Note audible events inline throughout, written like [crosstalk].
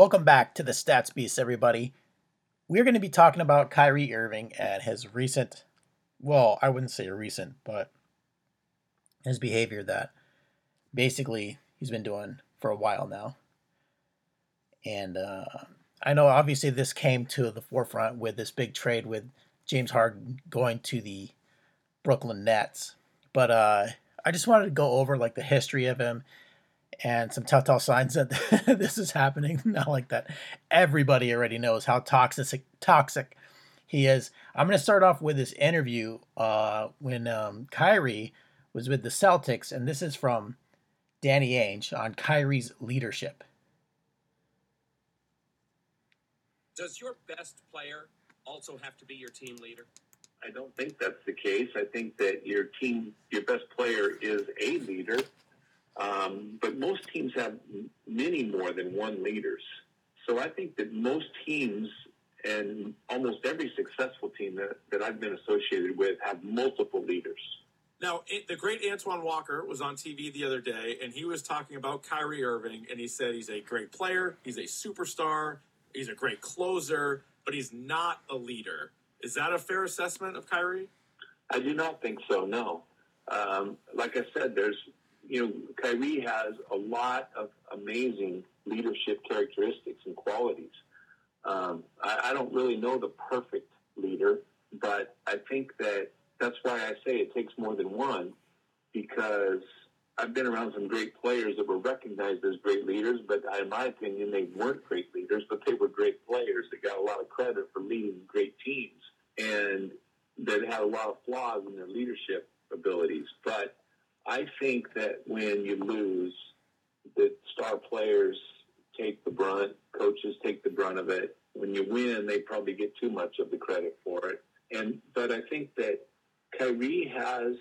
Welcome back to the Stats Beast, everybody. We're going to be talking about Kyrie Irving and his recent, well, I wouldn't say recent, but his behavior that basically he's been doing for a while now. And uh, I know obviously this came to the forefront with this big trade with James Harden going to the Brooklyn Nets. But uh, I just wanted to go over like the history of him and some telltale signs that [laughs] this is happening. [laughs] Not like that everybody already knows how toxic toxic he is. I'm going to start off with this interview uh, when um, Kyrie was with the Celtics, and this is from Danny Ainge on Kyrie's leadership. Does your best player also have to be your team leader? I don't think that's the case. I think that your team, your best player is a leader, um, but most teams have many more than one leaders. So I think that most teams and almost every successful team that, that I've been associated with have multiple leaders. Now, it, the great Antoine Walker was on TV the other day, and he was talking about Kyrie Irving, and he said he's a great player, he's a superstar, he's a great closer, but he's not a leader. Is that a fair assessment of Kyrie? I do not think so. No. Um, like I said, there's you know Kyrie has a lot of amazing leadership characteristics and qualities. Um, I, I don't really know the perfect leader, but I think that that's why I say it takes more than one because I've been around some great players that were recognized as great leaders, but in my opinion, they weren't great leaders, but they were great players that got a lot of credit for leading great teams and that had a lot of flaws in their leadership abilities. But I think that when you lose, that star players take the brunt, coaches take the brunt of it. When you win, they probably get too much of the credit for it. And but I think that Kyrie has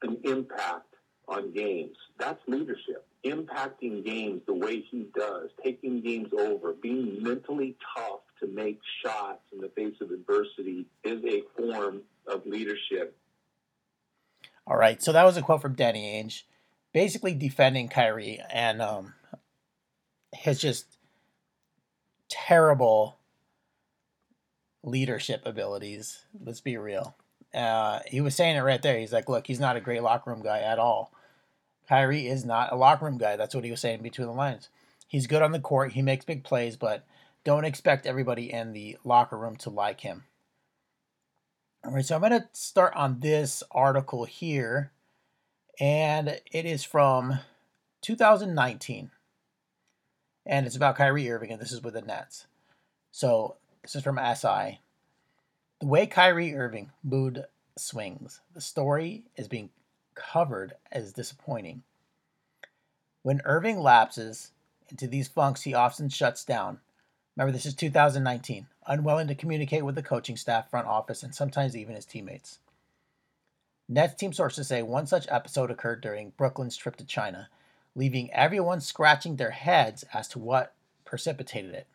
an impact on games. That's leadership. Impacting games the way he does, taking games over, being mentally tough to make shots in the face of adversity is a form of leadership. All right, so that was a quote from Danny Ainge, basically defending Kyrie and um, his just terrible leadership abilities. Let's be real. Uh, he was saying it right there. He's like, look, he's not a great locker room guy at all. Kyrie is not a locker room guy. That's what he was saying between the lines. He's good on the court. He makes big plays, but don't expect everybody in the locker room to like him. All right, so I'm going to start on this article here, and it is from 2019, and it's about Kyrie Irving, and this is with the Nets. So this is from SI. The way Kyrie Irving mood swings, the story is being covered as disappointing. When Irving lapses into these funks, he often shuts down. Remember, this is 2019. Unwilling to communicate with the coaching staff, front office, and sometimes even his teammates. Nets team sources say one such episode occurred during Brooklyn's trip to China, leaving everyone scratching their heads as to what precipitated it.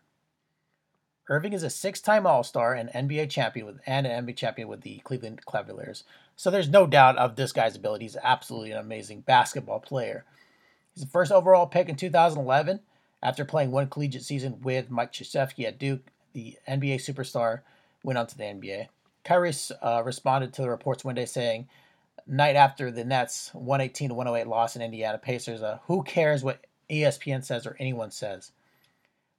Irving is a six-time All-Star and NBA champion with and an NBA champion with the Cleveland Cavaliers. So there's no doubt of this guy's ability. He's absolutely an amazing basketball player. He's the first overall pick in 2011 after playing one collegiate season with Mike Krzyzewski at Duke. The NBA superstar went on to the NBA. Kyrie uh, responded to the reports one day saying, night after the Nets 118 to 108 loss in Indiana Pacers, uh, who cares what ESPN says or anyone says?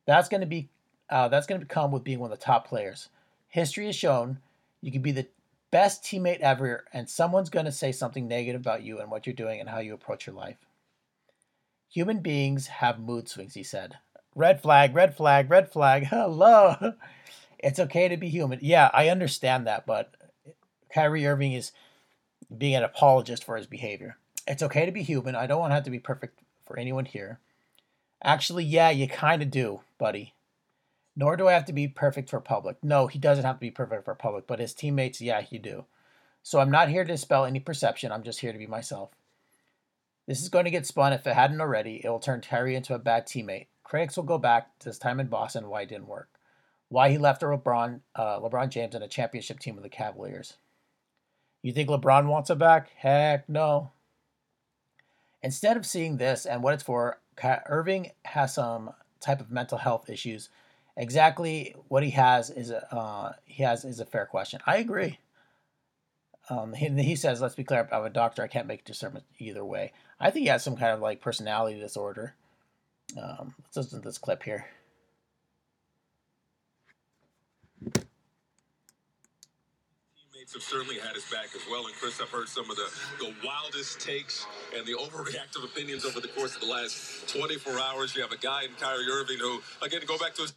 That's going to be uh, that's going to come with being one of the top players. History has shown you can be the best teammate ever, and someone's going to say something negative about you and what you're doing and how you approach your life. Human beings have mood swings, he said. Red flag, red flag, red flag. [laughs] Hello. It's okay to be human. Yeah, I understand that, but Kyrie Irving is being an apologist for his behavior. It's okay to be human. I don't want to have to be perfect for anyone here. Actually, yeah, you kind of do, buddy. Nor do I have to be perfect for public. No, he doesn't have to be perfect for public, but his teammates, yeah, he do. So I'm not here to dispel any perception. I'm just here to be myself. This is going to get spun if it hadn't already. It will turn Terry into a bad teammate. Critics will go back to his time in Boston why it didn't work. Why he left LeBron, uh, LeBron James in a championship team with the Cavaliers. You think LeBron wants it back? Heck no. Instead of seeing this and what it's for, Irving has some type of mental health issues. Exactly what he has is a uh, he has is a fair question. I agree. Um, he, he says, let's be clear, I'm a doctor. I can't make discernment either way. I think he has some kind of like personality disorder. Um, let's listen to this clip here. Teammates have certainly had his back as well. And Chris, I've heard some of the, the wildest takes and the [laughs] overreactive opinions over the course of the last 24 hours. You have a guy in Kyrie Irving who, again, go back to his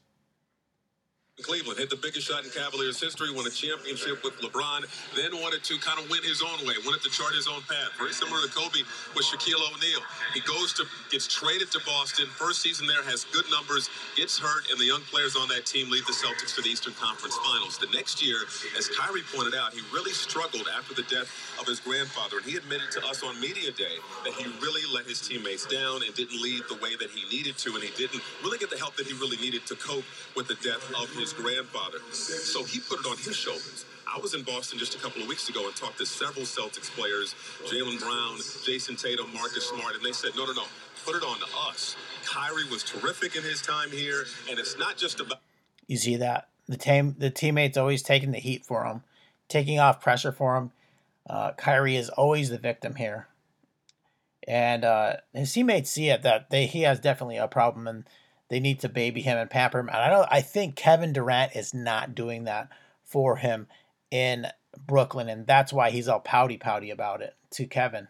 Cleveland hit the biggest shot in Cavaliers history, won a championship with LeBron, then wanted to kind of win his own way, wanted to chart his own path. Very similar to Kobe with Shaquille O'Neal. He goes to, gets traded to Boston. First season there, has good numbers, gets hurt, and the young players on that team lead the Celtics to the Eastern Conference Finals. The next year, as Kyrie pointed out, he really struggled after the death of his grandfather, and he admitted to us on Media Day that he really let his teammates down and didn't lead the way that he needed to, and he didn't really get the help that he really needed to cope with the death of his his grandfather. So he put it on his shoulders. I was in Boston just a couple of weeks ago and talked to several Celtics players, Jaylen Brown, Jayson Tatum, Marcus Smart, and they said, no, no, no, put it on to us. Kyrie was terrific in his time here, and it's not just about. You see that the team, the teammates always taking the heat for him, taking off pressure for him. Uh, Kyrie is always the victim here, and uh, his teammates see it that they he has definitely a problem and they need to baby him and pamper him. And I don't I think Kevin Durant is not doing that for him in Brooklyn, and that's why he's all pouty pouty about it to Kevin.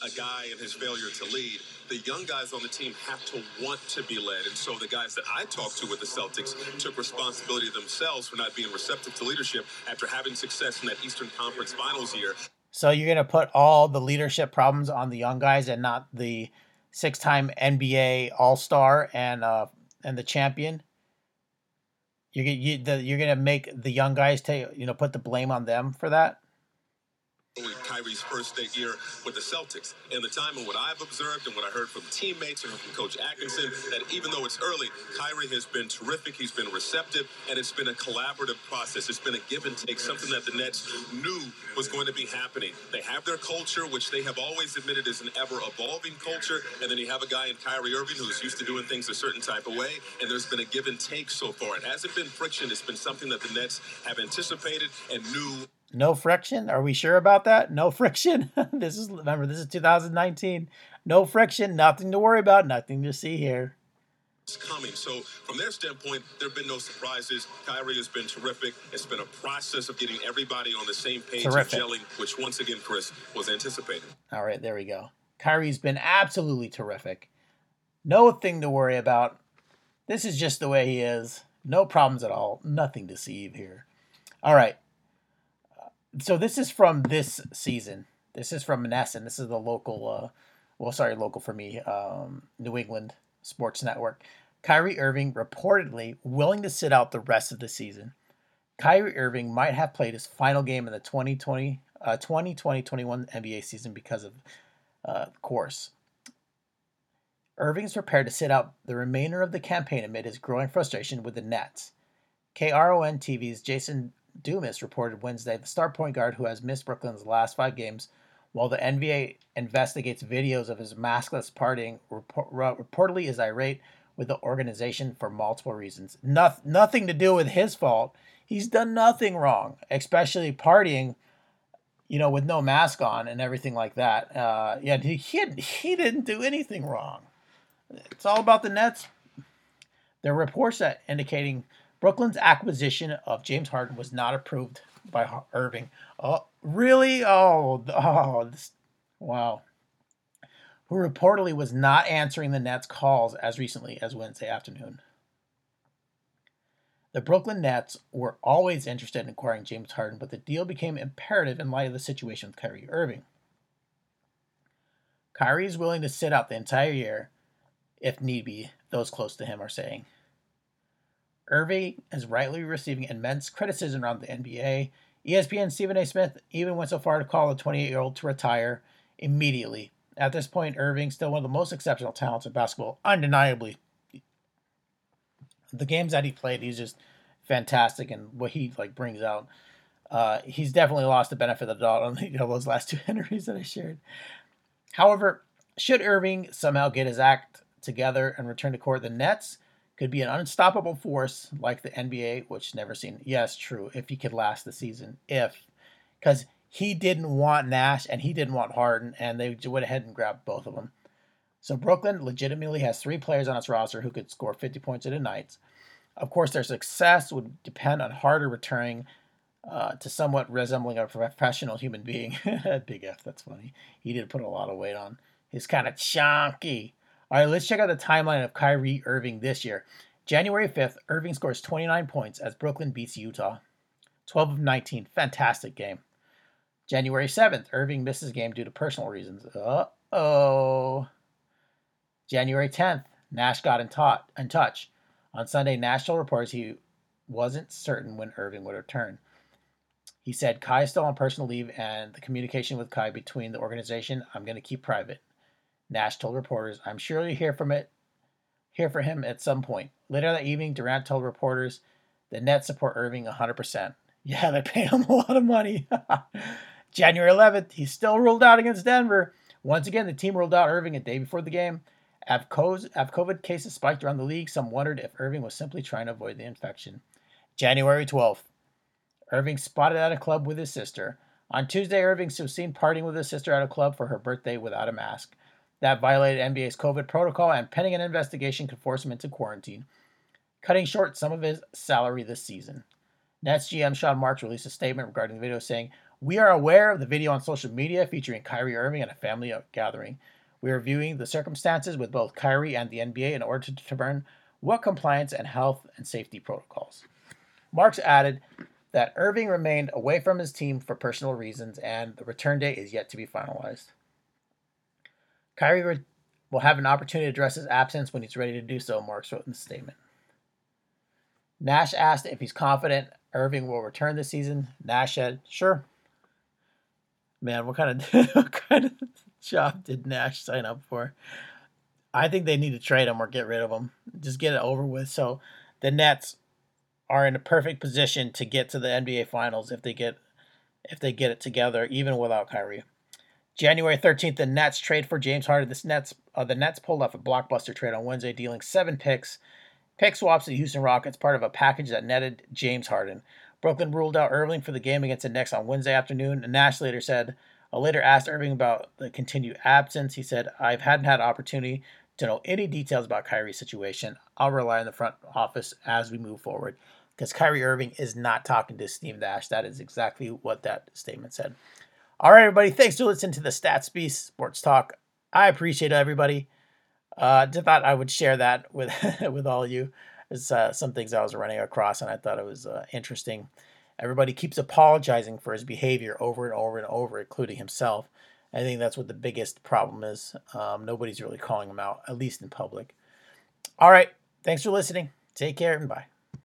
A guy and his failure to lead. The young guys on the team have to want to be led. And so the guys that I talked to with the Celtics took responsibility themselves for not being receptive to leadership after having success in that Eastern Conference Finals year. So you're going to put all the leadership problems on the young guys and not the six-time NBA All-Star and uh and the champion. You're you, the, you're gonna make the young guys take you know put the blame on them for that. Kyrie's first year with the Celtics. And the time and what I've observed and what I heard from teammates and from Coach Atkinson, that even though it's early, Kyrie has been terrific. He's been receptive, and it's been a collaborative process. It's been a give and take, something that the Nets knew was going to be happening. They have their culture, which they have always admitted is an ever evolving culture. And then you have a guy in Kyrie Irving who's used to doing things a certain type of way. And there's been a give and take so far. It hasn't been friction, it's been something that the Nets have anticipated and knew no friction. Are we sure about that? No [laughs] friction. this is remember this is 2019. No friction. Nothing to worry about. Nothing to see here. It's coming. So from their standpoint, there have been no surprises. Kyrie has been terrific. It's been a process of getting everybody on the same page terrific. and gelling, which once again, Chris was anticipated. All right, there we go. Kyrie's been absolutely terrific. No thing to worry about. This is just the way he is. No problems at all. Nothing to see here. All right so this is from this season. This is from NESN. This is the local, uh, well, sorry, local for me, um, New England Sports Network. Kyrie Irving reportedly willing to sit out the rest of the season. Kyrie Irving might have played his final game in the 2020 uh, 2020-21 NBA season because of uh, course. Irving's prepared to sit out the remainder of the campaign amid his growing frustration with the Nets. KRON TV's Jason Dumas reported Wednesday the star point guard who has missed Brooklyn's last five games, while the NBA investigates videos of his maskless partying, report, reportedly is irate with the organization for multiple reasons. No, nothing to do with his fault. He's done nothing wrong, especially partying, you know, with no mask on and everything like that. Uh, yeah, he, he, he didn't do anything wrong. It's all about the Nets. There are reports that indicating Brooklyn's acquisition of James Harden was not approved by Irving. Oh, really? Oh, oh, this, wow. Who reportedly was not answering the Nets' calls as recently as Wednesday afternoon. The Brooklyn Nets were always interested in acquiring James Harden, but the deal became imperative in light of the situation with Kyrie Irving. Kyrie is willing to sit out the entire year if need be, those close to him are saying. Irving is rightly receiving immense criticism around the NBA. ESPN Stephen A. Smith even went so far to call the 28 year old to retire immediately. At this point, Irving still one of the most exceptional talents in basketball, undeniably. The games that he played, he's just fantastic, and what he like brings out. Uh, he's definitely lost the benefit of the doubt on [laughs] you know, those last two interviews that I shared. However, should Irving somehow get his act together and return to court, the Nets Could be an unstoppable force like the NBA, which never seen. Yes, true. If he could last the season, if because he didn't want Nash and he didn't want Harden, and they went ahead and grabbed both of them. So Brooklyn legitimately has three players on its roster who could score 50 points in a night. Of course, their success would depend on Harder returning uh, to somewhat resembling a professional human being. [laughs] Big F, that's funny. He did put a lot of weight on. He's kind of chunky. All right, let's check out the timeline of Kyrie Irving this year. January 5th, Irving scores 29 points as Brooklyn beats Utah. 12 of 19, fantastic game. January 7th, Irving misses game due to personal reasons. Uh oh. January 10th, Nash got in, in touch. On Sunday, Nashville reports he wasn't certain when Irving would return. He said Kai is still on personal leave and the communication with Kai between the organization I'm going to keep private. Nash told reporters, I'm sure you'll hear from it hear from him at some point. Later that evening, Durant told reporters the Nets support Irving 100%. [laughs] Yeah, they paid him a lot of money. [laughs] January 11th, he's still ruled out against Denver. Once again, the team ruled out Irving a day before the game. As COVID cases spiked around the league, some wondered if Irving was simply trying to avoid the infection. January 12th, Irving spotted at a club with his sister. On Tuesday, Irving was seen partying with his sister at a club for her birthday without a mask. That violated NBA's COVID protocol, and pending an investigation could force him into quarantine, cutting short some of his salary this season. Nets GM Sean Marks released a statement regarding the video saying, We are aware of the video on social media featuring Kyrie Irving at a family gathering. We are reviewing the circumstances with both Kyrie and the NBA in order to determine what compliance and health and safety protocols. Marks added that Irving remained away from his team for personal reasons and the return date is yet to be finalized. Kyrie will have an opportunity to address his absence when he's ready to do so, Marks wrote in the statement. Nash asked if he's confident Irving will return this season. Nash said, "Sure." Man, what kind of [laughs] what kind of job did Nash sign up for? I think they need to trade him or get rid of him. Just get it over with. So the Nets are in a perfect position to get to the NBA Finals if they get if they get it together, even without Kyrie. January 13th, the Nets trade for James Harden. This Nets, uh, the Nets pulled off a blockbuster trade on Wednesday, dealing seven picks, pick swaps to the Houston Rockets, part of a package that netted James Harden. Brooklyn ruled out Irving for the game against the Knicks on Wednesday afternoon. And Nash later said, I later asked Irving about the continued absence. He said, I hadn't had opportunity to know any details about Kyrie's situation. I'll rely on the front office as we move forward. Because Kyrie Irving is not talking to Steve Nash. That is exactly what that statement said. All right, everybody. Thanks for listening to the Stats Beast Sports Talk. I appreciate everybody. Uh, thought I would share that with [laughs] with all of you. It's uh, some things I was running across, and I thought it was uh, interesting. Everybody keeps apologizing for his behavior over and over and over, including himself. I think that's what the biggest problem is. Um, nobody's really calling him out, at least in public. All right. Thanks for listening. Take care and bye.